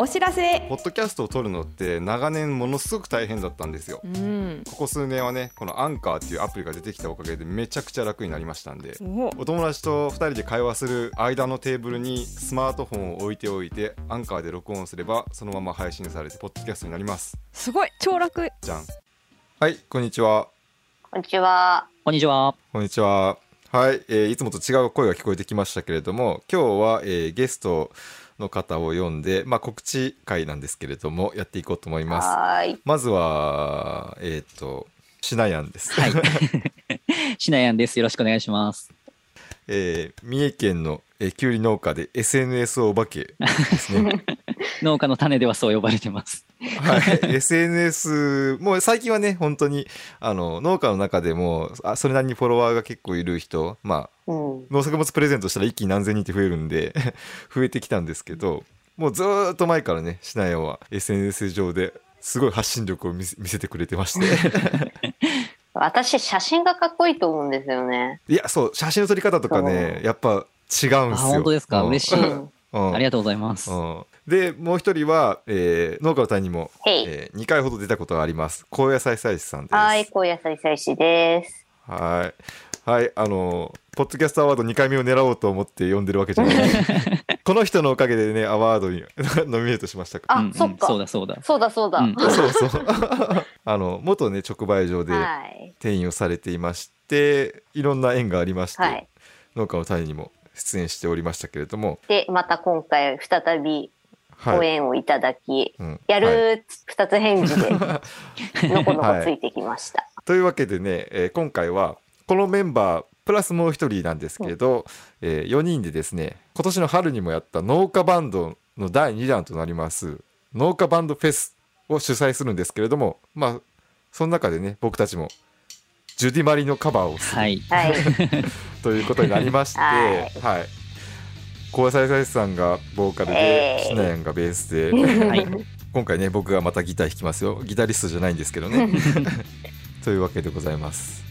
お知らせ。ポッドキャストを撮るのって長年ものすごく大変だったんですよ。うん。ここ数年はねこのアンカーっていうアプリが出てきたおかげでめちゃくちゃ楽になりましたんでおお友達と2人で会話する間のテーブルにスマートフォンを置いておいてアンカーで録音すればそのまま配信されてポッドキャストになります。すごい。超楽。じゃん。はいこんにちは。こんにちは。こんにちは。こんにちは。はい、えーいつもと違う声が聞こえてきましたけれども今日は、えーゲストの方を呼んで、まあ、告知会なんですけれどもやっていこうと思います。まずはえっ、とシナヤンです、はい。しなやんです。よろしくお願いします。えー三重県の、えー、きゅうり農家で SNS お化けですね 農家の種ではそう呼ばれてます。はい、SNS もう最近はね本当にあの農家の中でもあそれなりにフォロワーが結構いる人まあうん。農作物プレゼントしたら一気に何千人って増えるんで 増えてきたんですけどもうずーっと前からねシナヤは SNS 上ですごい発信力を見せ見せてくれてまして 私、写真がかっこいいと思うんですよね。いやそう写真の撮り方とかねやっぱ違うんですよあ、本当ですか？うん嬉しい。うん。うんありがとうございます。うんでもう一人は、えー農家の谷にも、え2回ほど出たことがあります高野菜採師さんですはい、高野菜採取です。はい。はい。あの、ポッドキャストアワード2回目を狙おうと思って呼んでるわけじゃない。この人のおかげでね、アワードに ノミネートしましたから。あうんうんそっかそうだそうだ。そうだそうだ。うんそうそう。あの、元ね、直売所ではい。店員をされていまして、いろんな縁がありまして、はい。農家の谷にも出演しておりましたけれども、で、また今回、再びごはい。縁をいただき、うんやはいる二つ返事で、のこのこついてきました。というわけでね、えー今回はこのメンバープラスもう一人なんですけど、え4人でですね今年の春にもやった農家バンドの第2弾となります農家バンドフェスを主催するんですけれどもまあその中でね僕たちもジュディマリのカバーをするはい。はい。ということになりまして、はいはい。高野菜菜師さんがボーカルで、えー。シナヤンがベースで、はい。今回ね僕がまたギター弾きますよ。ギタリストじゃないんですけどね。というわけでございます。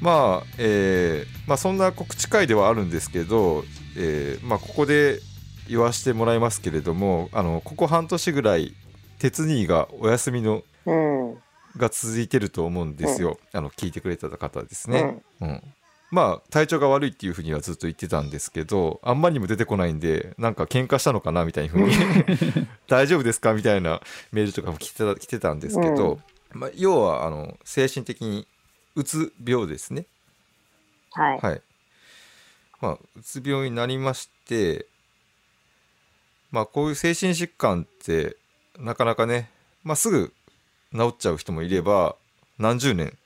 まあえーまあそんな告知会ではあるんですけど、えーまあここで言わしてもらいますけれどもあのここ半年ぐらい鉄兄がお休みのうん。が続いてると思うんですよ、あの聞いてくれた方ですね、うんまあ体調が悪いっていうふうにはずっと言ってたんですけどあんまりにも出てこないんでなんか喧嘩したのかなみたいなふうに 大丈夫ですかみたいなメールとかも来てた来てたんですけど、まあ、要はあの精神的にうつ病ですね。はい。はい。まあうつ病になりましてまあこういう精神疾患ってなかなかね、まあ、すぐ治っちゃう人もいれば何十年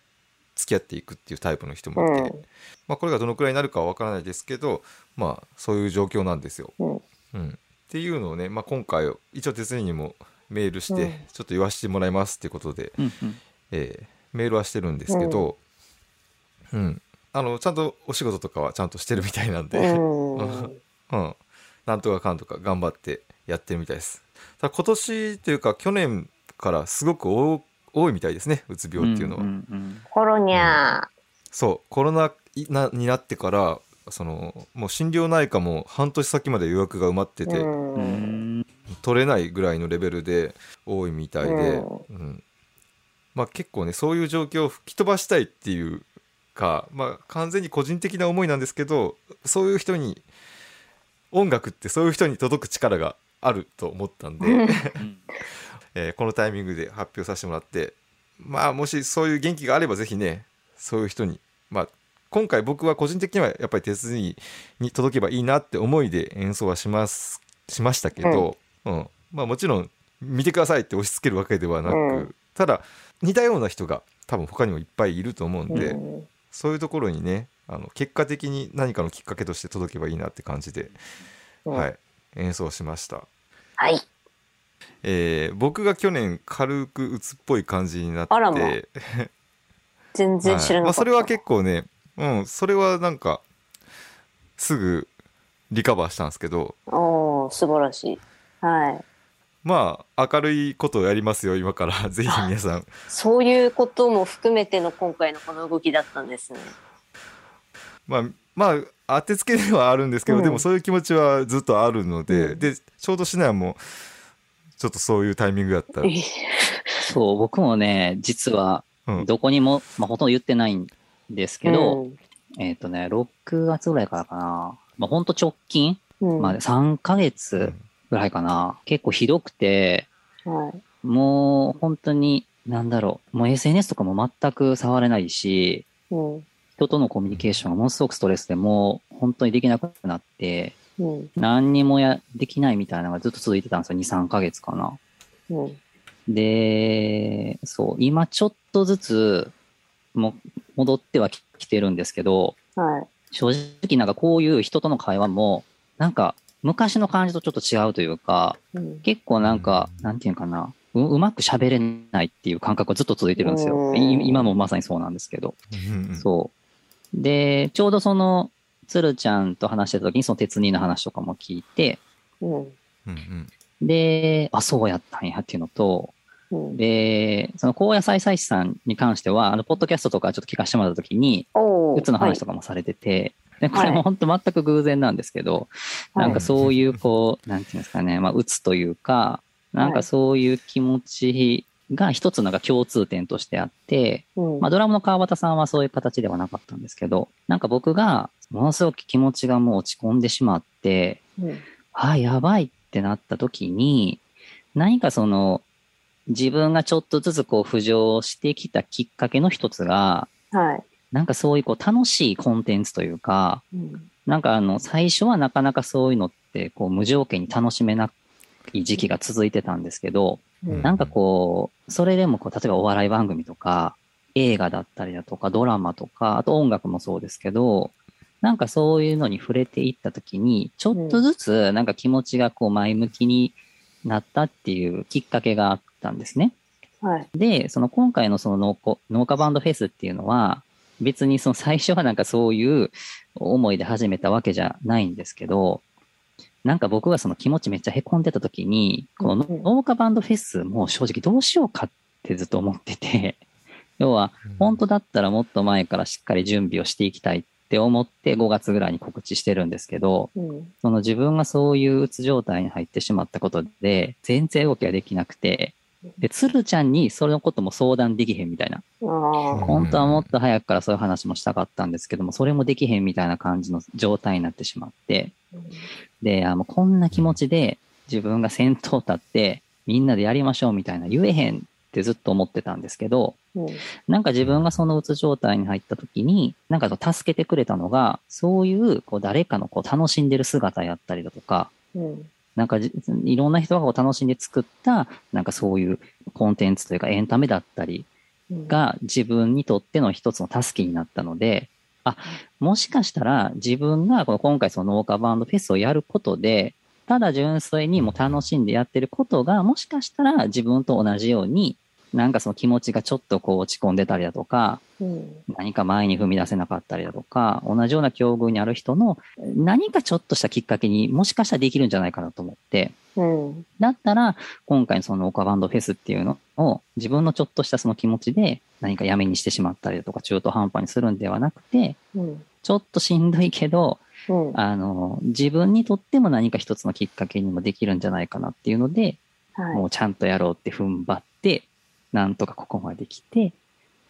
付き合っていくっていうタイプの人もいて、うん。まあ、これがどのくらいになるかは分からないですけどまあそういう状況なんですよ。うん。うん。っていうのをね、まあ、今回一応手伝いにもメールして、うん。ちょっと言わせてもらいますってことで、うんうん。えーメールはしてるんですけど、うん。あのちゃんとお仕事とかはちゃんとしてるみたいなんで、うん。うん、なんとかかんとか頑張ってやってるみたいです。ただ今年というか去年からすごく多多いみたいですねうつ病っていうのは。コロニャー。そうコロナなになってからそのもう心療内科も半年先まで予約が埋まってて、取れないぐらいのレベルで多いみたいで、うん。うん。まあ、結構ねそういう状況を吹き飛ばしたいっていうか、まあ、完全に個人的な思いなんですけどそういう人に音楽ってそういう人に届く力があると思ったんで、うん えーこのタイミングで発表させてもらってまあもしそういう元気があればぜひねそういう人にまあ今回僕は個人的にはやっぱり手続きに届けばいいなって思いで演奏はしますしましたけど、うん。まあもちろん見てくださいって押し付けるわけではなく、うん。ただ似たような人が多分他にもいっぱいいると思うんで、うん。そういうところにねあの結果的に何かのきっかけとして届けばいいなって感じで、うん。はい、演奏しました。はい。えー僕が去年軽く鬱っぽい感じになって。ま。全然知らなかった。はい。まあ、それは結構ねうんそれはなんかすぐリカバーしたんですけど。おー素晴らしい。はい。まあ明るいことをやりますよ今から。ぜひ皆さん。そういうことも含めての今回のこの動きだったんですね。まあまあ当てつけではあるんですけど、うん。でもそういう気持ちはずっとあるので、うん。でちょうどシナヤもちょっとそういうタイミングだったら。そう、僕もね、実はうん。どこにも、まあ、ほとんど言ってないんですけど、えっ、とね、6月ぐらいからかな。まあ、ほんと直近、うん、まあ、3ヶ月ぐらいかな。結構ひどくて、はい。もう本当に、なんだろう、もう SNS とかも全く触れないし、うん。人とのコミュニケーションがものすごくストレスでもう本当にできなくなって、うん。何にもや、できないみたいなのがずっと続いてたんですよ。2、3ヶ月かな。うん。で、そう、今ちょっとずつ、も戻ってはききてるんですけど、はい。正直なんかこういう人との会話も、なんか昔の感じとちょっと違うというか、うん。結構なんか、なんていうかな、ううまく喋れないっていう感覚がずっと続いてるんですよ。今もまさにそうなんですけど。そう。で、ちょうどその、つるちゃんと話してた時にその鉄人の話とかも聞いて、うん。で、あ、そうやったんやっていうのと、うん。で、その高野菜菜師さんに関しては、あの、ポッドキャストとかちょっと聞かせてもらった時に、うつの話とか。かもされてて、で、これも本当全く偶然なんですけど、はいなんかそういう、こう、なんていうんですかね、まあ、うつというか、なんかそういう気持ちが一つなんか共通点としてあって、うん。まあ、ドラムの川端さんはそういう形ではなかったんですけど、なんか僕がものすごく気持ちがもう落ち込んでしまって、うん。あ、やばいってなった時に、何かその、自分がちょっとずつこう浮上してきたきっかけの一つが、はい。なんかそういうこう楽しいコンテンツというか、うん。なんかあの、最初はなかなかそういうのってこう無条件に楽しめない時期が続いてたんですけど、うんなんかこう、それでもこう、例えばお笑い番組とか、映画だったりだとか、ドラマとか、あと音楽もそうですけど、なんかそういうのに触れていったときに、ちょっとずつなんか気持ちがこう前向きになったっていうきっかけがあったんですね。はい。で、その今回のその農家農家バンドフェスっていうのは、別にその最初はなんかそういう思いで始めたわけじゃないんですけど、なんか僕がその気持ちめっちゃ凹んでた時に、この農家バンドフェスも正直どうしようかってずっと思ってて、要は本当だったらもっと前からしっかり準備をしていきたいって思って5月ぐらいに告知してるんですけど、うん。その自分がそういううつ状態に入ってしまったことで、全然動きができなくて、で、つるちゃんにそのことも相談できへんみたいな。本当はもっと早くからそういう話もしたかったんですけども、それもできへんみたいな感じの状態になってしまって、で、あもうこんな気持ちで自分が先頭立って、みんなでやりましょうみたいな言えへんってずっと思ってたんですけど、うん。なんか自分がそのうつ状態に入った時に、なんか助けてくれたのが、そういうこう誰かのこう楽しんでる姿やったりだとか、うん。なんかじいろんな人がこう楽しんで作った、なんかそういうコンテンツというかエンタメだったりうん。が自分にとっての一つの助けになったので、あ、もしかしたら自分がこの今回その農家バンドフェスをやることで、ただ純粋にもう楽しんでやってることが、もしかしたら自分と同じように、なんかその気持ちがちょっとこう落ち込んでたりだとか、うん。何か前に踏み出せなかったりだとか、同じような境遇にある人の何かちょっとしたきっかけにもしかしたらできるんじゃないかなと思って、うん。だったら、今回のその岡バンドフェスっていうのを自分のちょっとしたその気持ちで何かやめにしてしまったりだとか中途半端にするんではなくて、うん。ちょっとしんどいけど、うん。あの、自分にとっても何か一つのきっかけにもできるんじゃないかなっていうので、もはうちゃんとやろうって踏ん張って、なんとかここまで来て、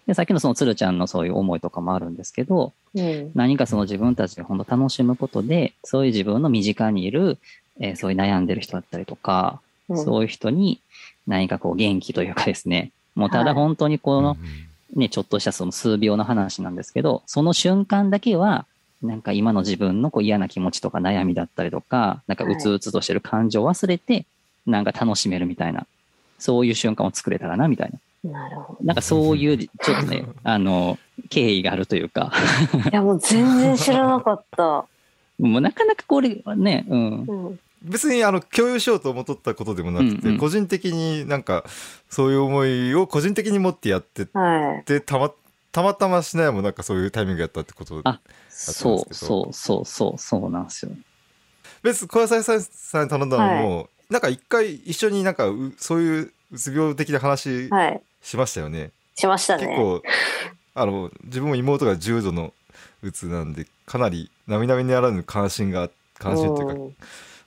で、さっきのその鶴ちゃんのそういう思いとかもあるんですけど、い。うん。何かその自分たちが本当楽しむことで、そういう自分の身近にいる、えーそういう悩んでる人だったりとか、うんそういう人に何かこう元気というかですね、もうただ本当にこのね、ちょっとしたその数秒の話なんですけど、その瞬間だけは、なんか今の自分のこう嫌な気持ちとか悩みだったりとか、なんかうつうつとしてる感情を忘れて、なんか楽しめるみたいな、そういう瞬間を作れたらな、みたいな。なるほなんかそういう、ちょっとね、あの、経緯があるというか、ど。いや、もう全然知らなかった。もうなかなかこれはね、うん。うん。別にあの共有しようと思っとったことでもなくて、うんうん個人的になんかそういう思いを個人的に持ってやってはい。てたまたまたましないもなんかそういうタイミングやったってことあそうそうそうそう、そうなんですよ。別に小野菜さんに頼んだのも、なんか一回一緒になんかうそういううつ病的な話はい。しましたよね、しましたね。結構あの自分も妹が重度のうつなんでかなり並々ならぬ関心が関心というか、んうん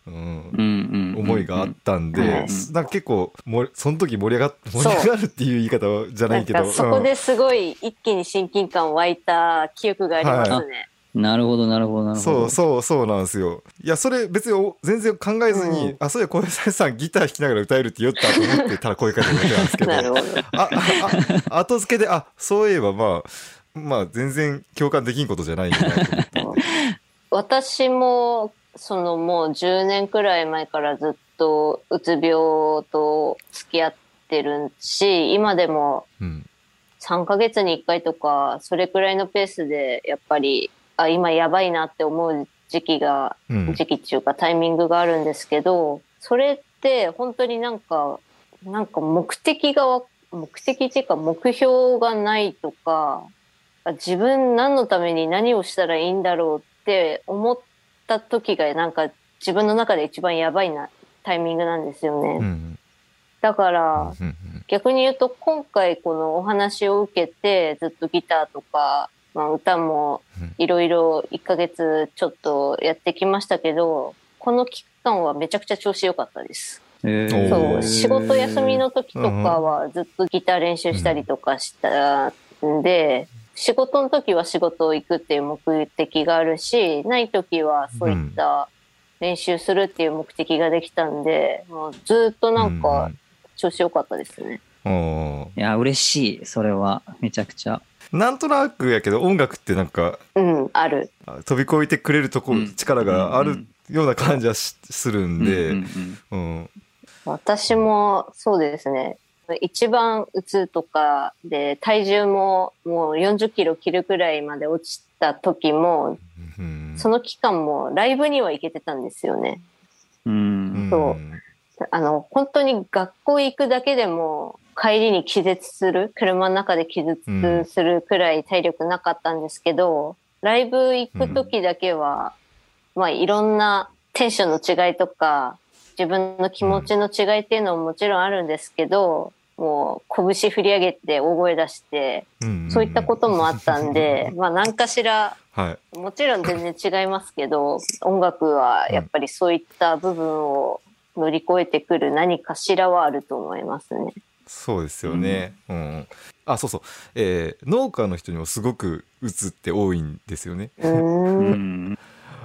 うんうん。思いがあったんで、はいなんか結構もその時盛り上がっ盛り上がるっていう言い方じゃなないんけどかそこですごい一気に親近感湧いた記憶がありますね。なるほど、なるほど、なるほど。そうそうそうなんですよ。いやそれ別にお全然考えずに、うん。あそういや小林さんギター弾きながら歌えるって言ったと思ってたら声かけてくれたんですけど。なるほど。あああ後付けであそういえばまあまあ全然共感できんことじゃないなと思って。私もそのもう10年くらい前からずっとうつ病と付き合ってるし今でもうん。3ヶ月に1回とかそれくらいのペースでやっぱりあ今やばいなって思う時期がうん。時期っていうかタイミングがあるんですけどそれって本当になんかなんか目的がわ目的っていうか目標がないとかあ自分何のために何をしたらいいんだろうって思った時がなんか自分の中で一番やばいなタイミングなんですよね。うん。だからうん。逆に言うと今回このお話を受けてずっとギターとか、まあ、歌もいろいろ1ヶ月ちょっとやってきましたけどこの期間はめちゃくちゃ調子良かったです。へおそうー仕事休みの時とかはずっとギター練習したりとかしたんで、仕事の時は仕事行くっていう目的があるしない時はそういった練習するっていう目的ができたんで、もうずっとなんか調子良かったですね。いや、嬉しい。それは、めちゃくちゃ。なんとなくやけど音楽ってなんかうん、ある。飛び越えてくれるとこ、うん力があるうんような感じはしするんで、うんうんうん私もそうですね。一番うつとかで体重ももう40キロ切るくらいまで落ちた時も、うんその期間もライブには行けてたんですよね。うん。うんそうあの、本当に学校行くだけでも帰りに気絶する、車の中で気絶するくらい体力なかったんですけど、ライブ行く時だけは、まあいろんなテンションの違いとか、自分の気持ちの違いっていうのももちろんあるんですけど、もう拳振り上げて大声出して、うんそういったこともあったんで、まあ何かしらはいもちろん全然違いますけど音楽はやっぱりそういった部分を乗り越えてくる何かしらはあると思いますね。そうですよね、うん。あそうそう、えー農家の人にもすごくうつって多いんですよね。ま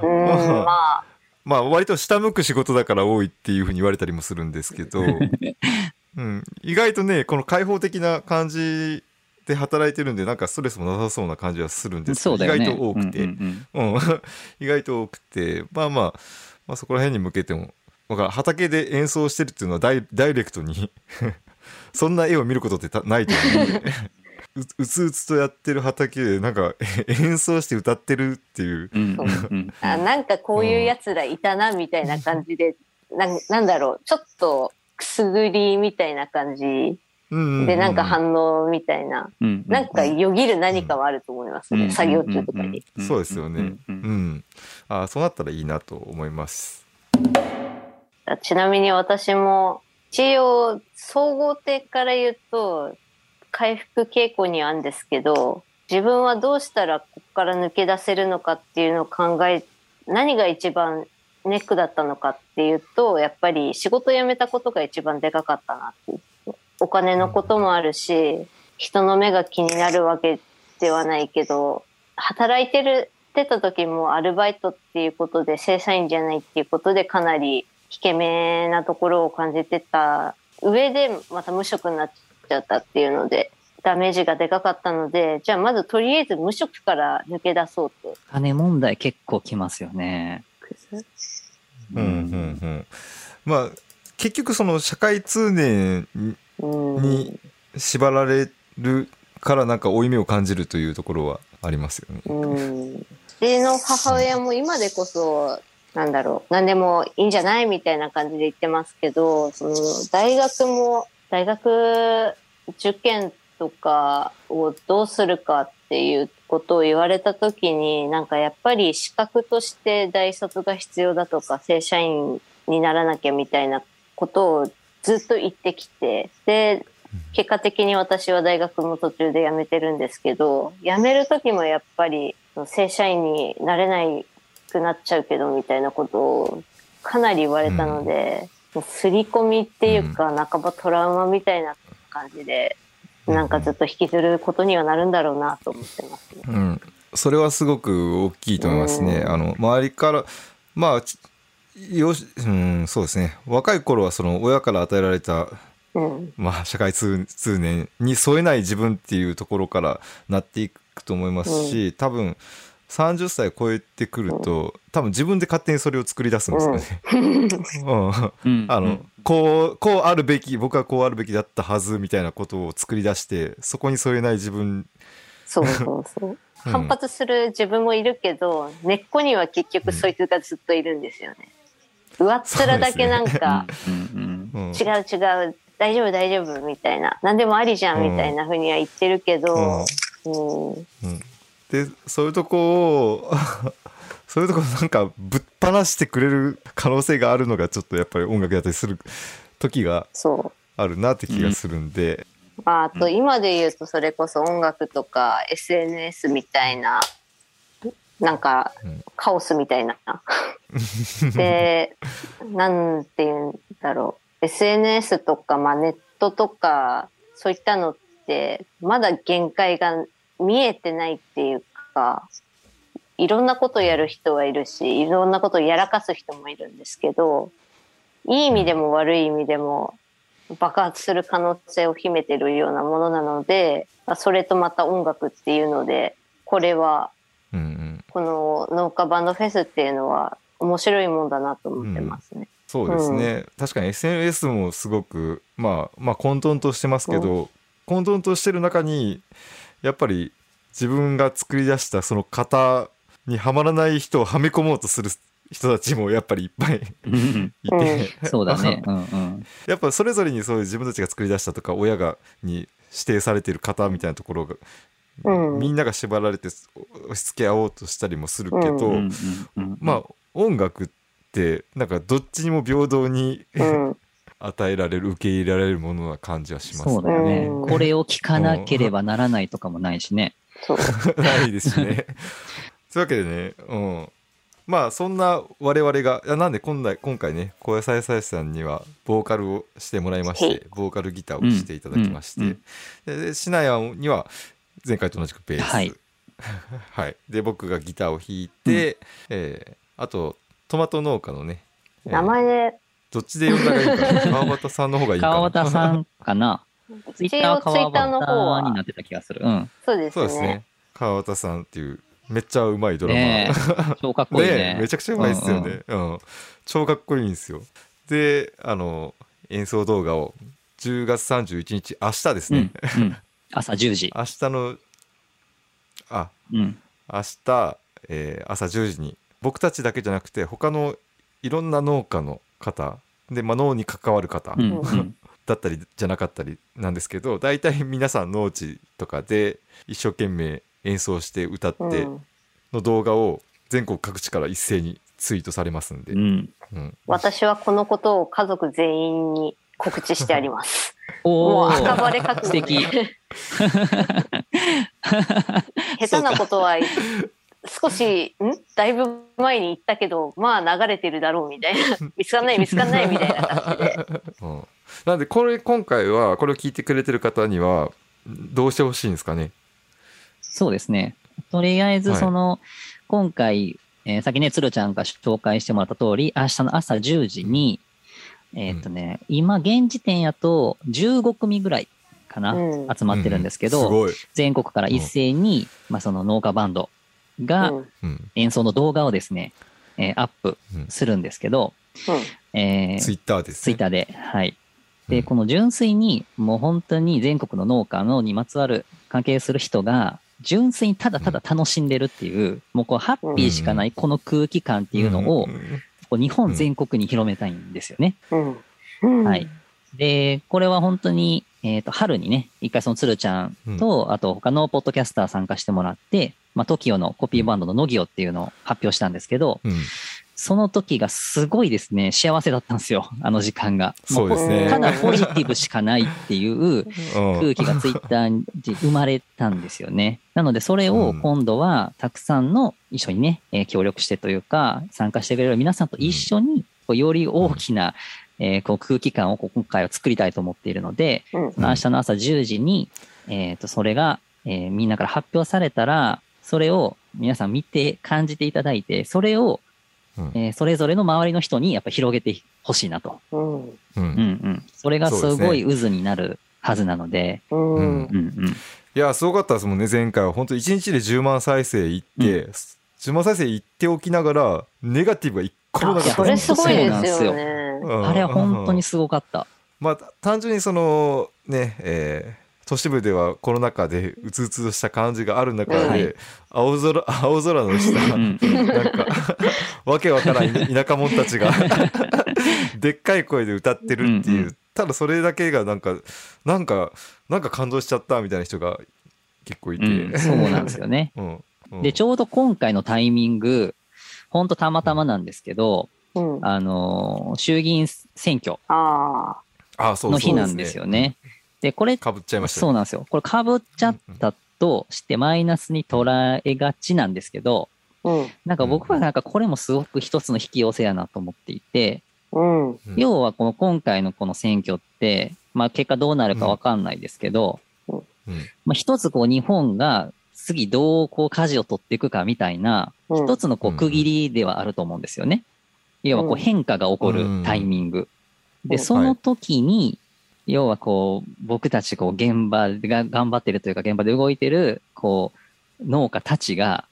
あまあ。割と下向く仕事だから多いっていうふうに言われたりもするんですけど、うん、意外とねこの開放的な感じで働いてるんでなんかストレスもなさそうな感じはするんですけどそうだよね。意外と多くて、うんうんうん、意外と多くて、まあまあ、まあそこら辺に向けても、だから畑で演奏してるっていうのはダイダイレクトにそんな絵を見ることってたないと思う。んで、ううつうつとやってる畑で、なんか演奏して歌ってるっていう、うんあなんかこういうやつらいたなみたいな感じで、なんなんだろうちょっとくすぐりみたいな感じうん。でなんか反応みたいな、うん。なんかよぎる何かはあると思いますね、うん。作業中とかに。そうですよね。うん。あそうなったらいいなと思います。ちなみに私も一応総合的から言うと回復傾向にあるんですけど自分はどうしたらここから抜け出せるのかっていうのを考え何が一番ネックだったのかっていうとやっぱり仕事辞めたことが一番でかかったなってお金のこともあるし人の目が気になるわけではないけど働いてるてた時もアルバイトっていうことで正社員じゃないっていうことでかなり引け目なところを感じてた上でまた無職になっちゃったっていうのでダメージがでかかったのでじゃあまずとりあえず無職から抜け出そうと。金問題結構きますよね。うんうんうん、まあ結局その社会通念に縛られるからなんか負い目を感じるというところはありますよね。うんうちの母親も今でこそなんだろう。何でもいいんじゃないみたいな感じで言ってますけどその大学も大学受験とかをどうするかっていうことを言われた時になんかやっぱり資格として大卒が必要だとか正社員にならなきゃみたいなことをずっと言ってきてで結果的に私は大学も途中で辞めてるんですけど辞める時もやっぱり正社員になれないくなっちゃうけどみたいなことをかなり言われたので、もう刷り込みっていうか、半ばトラウマみたいな感じで、なんかずっと引きずることにはなるんだろうなと思ってますね。うん、それはすごく大きいと思いますね。うん。あの周りからまあちよし、うん、そうですね。若い頃はその親から与えられた、うん。まあ、社会通通念に添えない自分っていうところからなっていくと思いますし、多分30歳超えてくると多分自分で勝手にそれを作り出すんですよね。あの、うん。こうこうあるべき僕はこうあるべきだったはずみたいなことを作り出してそこに添えない自分。そうそうそう。うん。反発する自分もいるけど、根っこには結局そいつがずっといるんですよね。上っ面だけなんか、うんうんうん。違う違う、大丈夫大丈夫みたいな、何でもありじゃんみたいな風には言ってるけど、うん、うんでそういうとこを そういうとこなんかぶっ放してくれる可能性があるのがちょっとやっぱり音楽やったりする時が。あるなって気がするんで、まあ、あと今で言うとそれこそ音楽とか SNS みたいななんかうんカオスみたいな。でなんて言うんだろう SNS とか、まあ、ネットとかそういったのってまだ限界が見えてないっていうかいろんなことやる人はいるしいろんなことをやらかす人もいるんですけどいい意味でも悪い意味でも爆発する可能性を秘めてるようなものなのでそれとまた音楽っていうのでこれはうんうん、この農家バンドフェスっていうのは面白いもんだなと思ってますね。そうですね、確かに SNS もすごくまあまあ混沌としてますけど、混沌としてる中にやっぱり自分が作り出したその型にはまらない人をはめ込もうとする人たちもやっぱりいっぱい うん。いて、そうだね。うんうん。やっぱそれぞれにそういう自分たちが作り出したとか親がに指定されている型みたいなところが、うん。みんなが縛られて押し付け合おうとしたりもするけど、うんうんうんうん。まあ音楽ってなんかどっちにも平等にうん、与えられる受け入れられるものな感じはしますそうだよね。うん。これを聞かなければならないとかもないしね。そう。ないですしね。というわけでね、うん、まあそんな我々がいやなんで今回今回ね小野菜菜さんにはボーカルをしてもらいましてボーカルギターをしていただきまして、うん。ででシナヤンには前回と同じくベース、はい。はい。で僕がギターを弾いて、えーあとトマト農家のね、えー名前で、どっちで呼んだらいいかな？川端さんの方がいいかな？川端さんかな？ツイッ一応ターツイッターの方川端になはっ、てた気がする。うん。そうですね。そうですね川端さんっていうめっちゃうまいドラマー、ねえ 超かっこいいねね。めちゃくちゃうまいですよね、うん超かっこいいんですよであの演奏動画を10月31日明日ですうんね、うん。朝10時。明日のあうん。明日、えー朝10時に僕たちだけじゃなくて他のいろんな農家の方で、まあ、農に関わる方うんうん。だったりじゃなかったりなんですけど大体皆さん農地とかで一生懸命演奏して歌ってうんの動画を全国各地から一斉にツイートされますんで、うん。うん私はこのことを家族全員に告知してあります。もう赤羽れ覚悟素敵。で。下手なことは少しん？だいぶ前に言ったけどまあ流れてるだろうみたいな。見つかんない見つかんないみたいな感じで。うん。なんでこれ今回はこれを聞いてくれてる方にはどうしてほしいんですかね？そうですね。とりあえず、はい。その、今回、えーさっきね、鶴ちゃんが紹介してもらった通り、明日の朝10時に、えーっとね、今、現時点やと15組ぐらいかな、うん。集まってるんですけど、うん全国から一斉に、まあ、その農家バンドがうん。うん。演奏の動画をですね、えーアップうん。するんですけど、うん。えーツイッターです、ね、ツイッターで、はい。で、うん。この純粋に、もう本当に全国の農家のにまつわる関係する人が、純粋にただただ楽しんでるっていう、もうこうハッピーしかないこの空気感っていうのをん、ん。こう日本全国に広めたいんですよね。うん。うん。はい。で、これは本当に、えっ、と、春にね、一回その鶴ちゃんと、あと他のポッドキャスター参加してもらって、まあ、TOKIO のコピーバンドのノギオっていうのを発表したんですけど、うん。その時がすごいですね、幸せだったんですよ、あの時間が。そうですね。ただポジティブしかないっていううん。空気がツイッターに生まれたんですよね。なのでそれを今度はたくさんの一緒にね、えー協力してというか参加してくれる皆さん。と一緒により大きな、えーこう空気感をこう今回は作りたいと思っているので、うん明日の朝10時に、えっ、と、それが、えーみんなから発表されたら、それを皆さん見て感じていただいて、それを、うんえーそれぞれの周りの人にやっぱ広げてほしいなと。うん。ううんんうん。それがすごい渦になるはずなので、うん。うんうんうん。いやすごかったですもんね前回は本当1日で10万再生いって、10万再生いっておきながらネガティブが一個もなかったそれすごいですよね。うん。あれは本当にすごかった。まあ単純にそのねえー都市部ではコロナ禍でうつうつとした感じがある中で、はい。青空青空の下、うん。なんか わけわからん田舎者たちが でっかい声で歌ってるっていう、うんうん。ただそれだけがなんかなんかなんか感動しちゃったみたいな人が結構いて、うん。そうなんですよね。うん。うん。で、ちょうど今回のタイミング、本当たまたまなんですけど、うん。あのー衆議院選挙ああそうの日なんですよね。で、これ、かぶっちゃいましたそうなんですよ。これかぶっちゃったとしてマイナスに捉えがちなんですけど、あ。うん。なんか僕はなんかこれもすごく一つの引き寄せやなと思っていて、要はこの今回のこの選挙って、まあ結果どうなるかわかんないですけど、うんまあ一つこう日本が次どうこう舵を取っていくかみたいな、うん一つのこう区切りではあると思うんですよね。要はこううん。変化が起こるタイミング。で、うんその時に、要はこう僕たちこう現場が頑張ってるというか現場で動いてるこう農家たちが、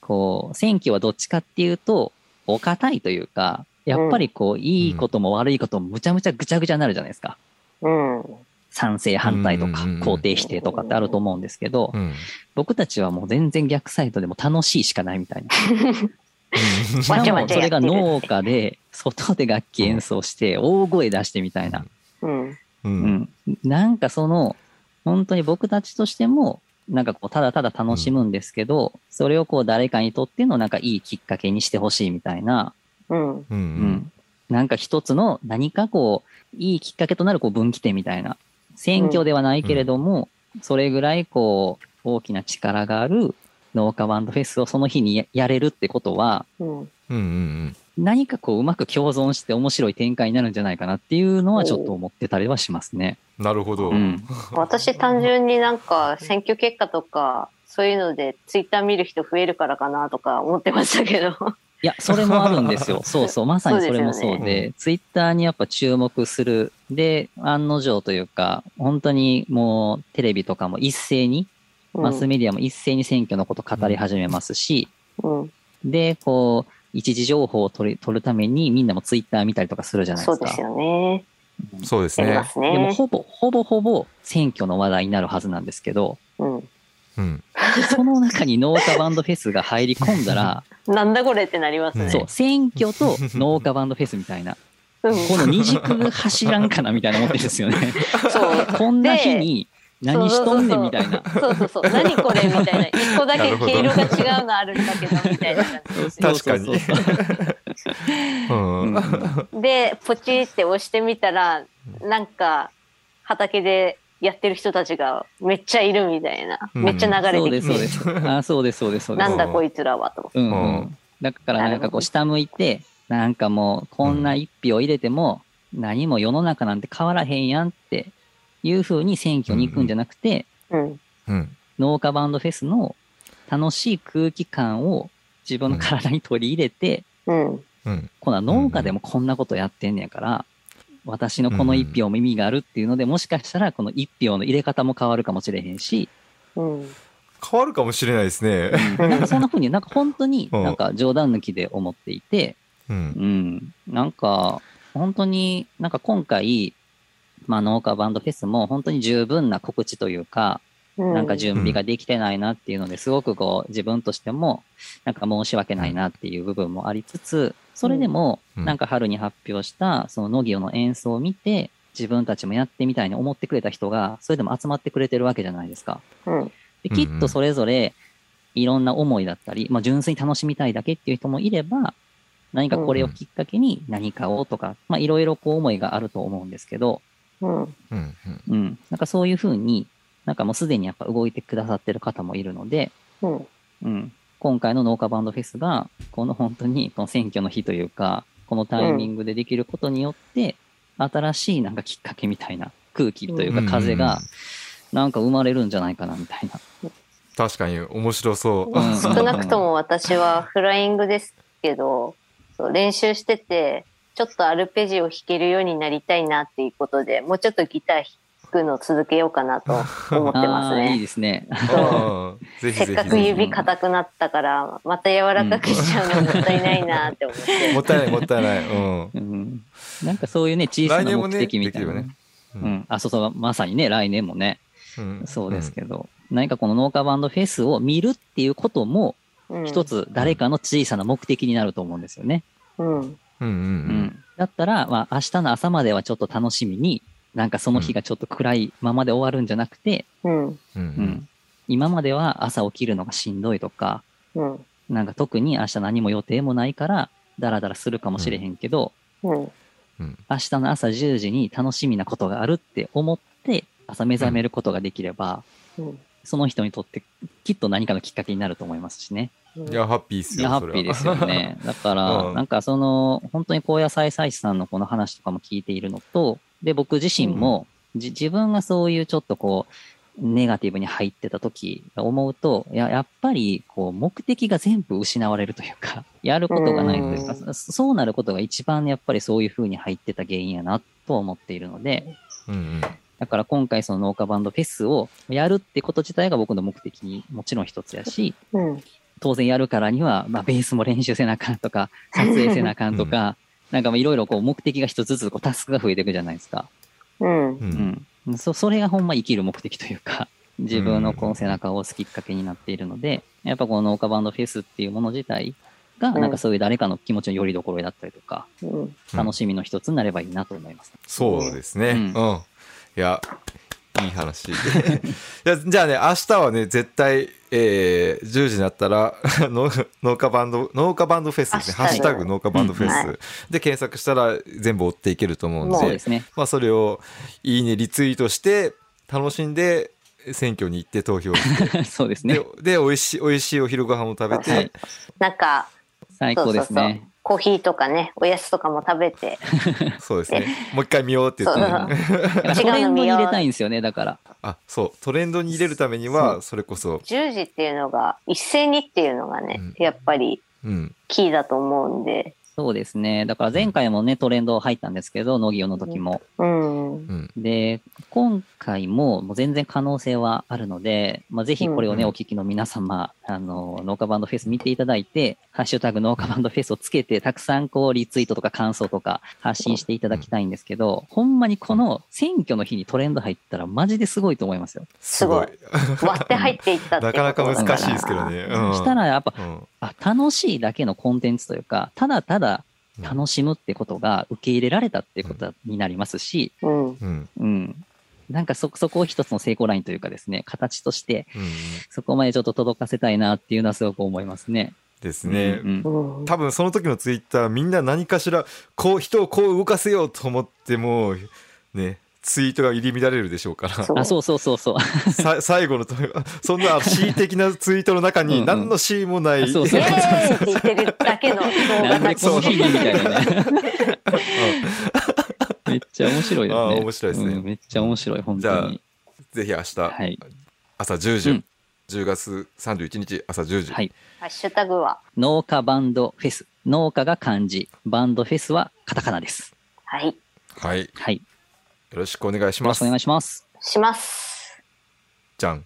こう選挙はどっちかっていうと、お堅いというか、やっぱりこういいことも悪いこともむちゃむちゃぐちゃぐちゃになるじゃないですか。うん。賛成反対とか肯定否定とかってあると思うんですけど、うん。僕たちはもう全然逆サイドでも楽しいしかないみたいな。しかもそれが農家で外で楽器演奏して大声出してみたいな。うん。ううんん。なんかその、本当に僕たちとしても、なんかこう、ただただ楽しむんですけど、それをこう誰かにとってのなんかいいきっかけにしてほしいみたいな、うん。うん。なんか一つの何かこう、いいきっかけとなるこう分岐点みたいな。選挙ではないけれども、それぐらいこう、大きな力がある農家バンドフェスをその日にややれるってことは、うん。うんうん何かこう、うまく共存して面白い展開になるんじゃないかなっていうのはちょっと思ってたりはしますね。うんなるほど、うん。私単純になんか選挙結果とか、そういうのでツイッター見る人増えるからかなとか思ってましたけど。いや、それもあるんですよ。そうそう。まさにそれもそうで、ツイッターにやっぱ注目する。で、案の定というか、本当にもうテレビとかも一斉に、マスメディアも一斉に選挙のこと語り始めますし、うん。で、こう、一時情報を取り取るためにみんなもツイッター見たりとかするじゃないですか。そうですよね。そうですねやりますでもね。ほぼ、ほぼほぼ選挙の話題になるはずなんですけど、うん。うん その中に農家バンドフェスが入り込んだら、なんだこれってなりますね。そう、選挙と農家バンドフェスみたいな、うん。この二軸走らんかなみたいな思ってるんですよね。そう。こんな日に何しとんねんみたいな。そうそうそう。何これみたいな。一個だけ毛色が違うのあるんだけど、みたいな感じ。確かにそうそうそううんうんで、ポチって押してみたら、なんか、畑でやってる人たちがめっちゃいるみたいな。うんめっちゃ流れそうです、そうてきて、です。あ、そうです、そうです、そうです。なんだこいつらはと。うんう。だからなんかこう下向いて、なんかもうこんな一票入れても何も世の中なんて変わらへんやんっていう風に選挙に行くんじゃなくて、うん。うん農家バンドフェスの楽しい空気感を自分の体に取り入れて、うん。うんこの農家でもこんなことやってんねやから、私のこの一票も意味があるっていうので、もしかしたらこの一票の入れ方も変わるかもしれへんし、うん。変わるかもしれないですねうんなんかそんな風になんか本当にうんなんか 冗談抜きで思っていて、うんうん。なんか、本当になんか今回、まあ農家バンドフェスも本当に十分な告知というか、なんか準備ができてないなっていうのですごくこう自分としてもなんか申し訳ないなっていう部分もありつつ、それでもうんなんか春に発表したそのノギオの演奏を見て自分たちもやってみたいに思ってくれた人がそれでも集まってくれてるわけじゃないですか。うん。できっとそれぞれいろんな思いだったり、まあ純粋に楽しみたいだけっていう人もいれば、何かこれをきっかけに何かをとか、まあいろいろこう思いがあると思うんですけど、うん。うんうんうん。なんかそういうふうに、なんかもうすでにやっぱ動いてくださってる方もいるので、うん。うん。今回の農家バンドフェスが、この本当にこの選挙の日というか、このタイミングでできることによって、新しいなんかきっかけみたいな空気というか風がなんか生まれるんじゃないかなみたいな。確かに面白そう。うん少なくとも私はフライングですけど、そう練習してて、ちょっとアルペジオ弾けるようになりたいなっていうことで、もうちょっとギター弾くのを続けようかなと思ってますああー、いいね。ですね。うんぜひぜひせっかく指硬くなったから、また柔らかくしちゃうのもったいないなって思って。もったいないもったいない。うん。うん、なんかそういうね、小さな目的みたいな、ね。うん。あ、そうそう、まさにね、来年もね、うんそうですけど、何かこの農家バンドフェスを見るっていうことも、うん一つ誰かの小さな目的になると思うんですよね。うん。うんうん。だったら、まあ、明日の朝まではちょっと楽しみに、なんかその日がちょっと暗いままで終わるんじゃなくて、うん。うん。今までは朝起きるのがしんどいとか、うん。なんか特に明日何も予定もないから、ダラダラするかもしれへんけど、うん。うん明日の朝10時に楽しみなことがあるって思って、朝目覚めることができれば、うん。その人にとってきっと何かのきっかけになると思いますしね。うんいや、ハッピーっすよ。いや、ハそれはッピーですよ。ね。だから、うんなんかその、本当に高野菜菜師さんのこの話とかも聞いているのと、で、僕自身も、じ自分がそういうちょっとこう、ネガティブに入ってた時思うと、ややっぱりこう目的が全部失われるというか、やることがないというか、うんそそうなることが一番やっぱりそういう風に入ってた原因やなと思っているので、うんうん。だから今回その農家バンドフェスをやるってこと自体が僕の目的にもちろん一つやし、うん。当然やるからには、まあ、ベースも練習せなあかんとか、撮影せなあかんとか、なんかいろいろこう目的が一つずつこうタスクが増えていくじゃないですか。うん。う。うんん。そそれがほんま生きる目的というか、自分のこの背中を押すきっかけになっているので、やっぱこの農家バンドフェスっていうもの自体が、うんなんかそういう誰かの気持ちのよりどころだったりとか、うん。楽しみの一つになればいいなと思います。そうですね。ううんん。いや、いい話。じゃあね、明日はね、絶対、えー、10時になったら 農、農家バンド、農家バンドフェスですね。ハッシュタグ農家バンドフェス、で検索したら全部追っていけると思うんでそね。まあそれをいいね、リツイートして、楽しんで、選挙に行って投票して、そうですねで。、で、美味しい、美味しいお昼ご飯を食べて、はいなんか、最高ですそうそうそうね。コーヒーとかね、おやつとかも食べて、そうですね。もう一回見ようって言ってね、トレンドに入れたいんですよね、だから。あ、そう、トレンドに入れるためには、それこそ、10時っていうのが、一斉にっていうのがね、うん。やっぱりうん、キーだと思うんで、そうですね。だから前回もね、トレンド入ったんですけど、ノギオの時も。うん。うん、で、今回ももう全然可能性はあるので、まあ、ぜひこれをね、うんお聞きの皆様、あの、農家バンドフェス見ていただいて、ハッシュタグ農家バンドフェスをつけて、たくさんこう、リツイートとか感想とか発信していただきたいんですけど、ほんまにこの選挙の日にトレンド入ったらマジですごいと思いますよ。すごい。割って入っていったってなことかなか難しいですけどね。うん、したらやっぱ、うん、あ、楽しいだけのコンテンツというか、ただただ楽しむってことが受け入れられたってことになりますし、うん。うん、うん。なんかそ、そこを一つの成功ラインというかですね、形として、うん、そこまでちょっと届かせたいなっていうのはすごく思いますね。ですね。うんうんうん多分その時のツイッターみんな何かしらこう人をこう動かせようと思ってもねツイートが入り乱れるでしょうからそうあ、そうそうそうそう。さ 最後のとそんな恣意的なツイートの中にうんうん何のシーンもないあそうそうイエーイって言ってるだけの動画なんでたちこの日にみたいなね。め っちゃ面白いですね。あ面白いですねうんめっちゃ面白い、本じゃあ当に。ぜひ明日、はい。朝10時、うん10月31日朝10時、はい。ハッシュタグは、農家バンドフェス。農家が漢字。バンドフェスはカタカナです。はい、はい、よはい。よろしくお願いしますろしくお願いします。します。じゃん